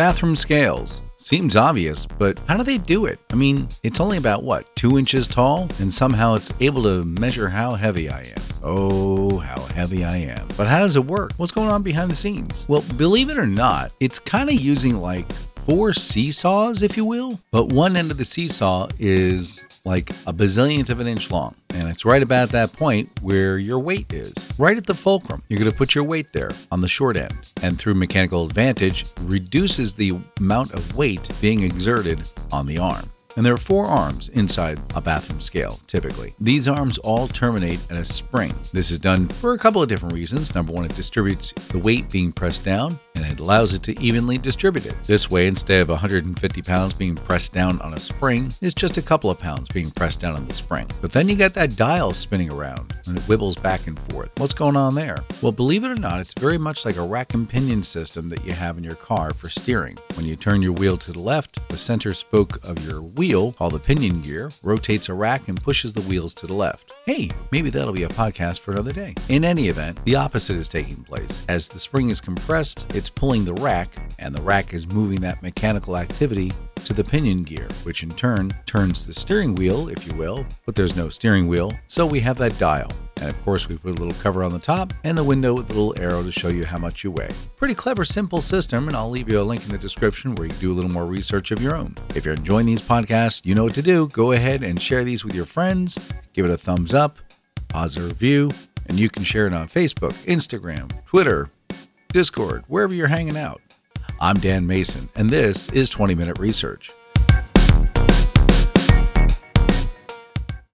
Bathroom scales. Seems obvious, but how do they do it? I mean, it's only about what, two inches tall? And somehow it's able to measure how heavy I am. Oh, how heavy I am. But how does it work? What's going on behind the scenes? Well, believe it or not, it's kind of using like four seesaws, if you will. But one end of the seesaw is like a bazillionth of an inch long. It's right about that point where your weight is. Right at the fulcrum. You're going to put your weight there on the short end. And through mechanical advantage, reduces the amount of weight being exerted on the arm. And there are four arms inside a bathroom scale, typically. These arms all terminate at a spring. This is done for a couple of different reasons. Number one, it distributes the weight being pressed down, and it allows it to evenly distribute it. This way, instead of 150 pounds being pressed down on a spring, it's just a couple of pounds being pressed down on the spring. But then you got that dial spinning around, and it wibbles back and forth. What's going on there? Well, believe it or not, it's very much like a rack and pinion system that you have in your car for steering. When you turn your wheel to the left, the center spoke of your wheel, called the pinion gear, rotates a rack and pushes the wheels to the left. Hey, maybe that'll be a podcast for another day. In any event, the opposite is taking place. As the spring is compressed, it's pulling the rack, and the rack is moving that mechanical activity to the pinion gear, which in turn turns the steering wheel, if you will, but there's no steering wheel, so we have that dial. And of course, we put a little cover on the top and the window with a little arrow to show you how much you weigh. Pretty clever, simple system, and I'll leave you a link in the description where you do a little more research of your own. If you're enjoying these podcasts, you know what to do. Go ahead and share these with your friends, give it a thumbs up, positive review, and you can share it on Facebook, Instagram, Twitter, Discord, wherever you're hanging out. I'm Dan Mason, and this is 20 Minute Research.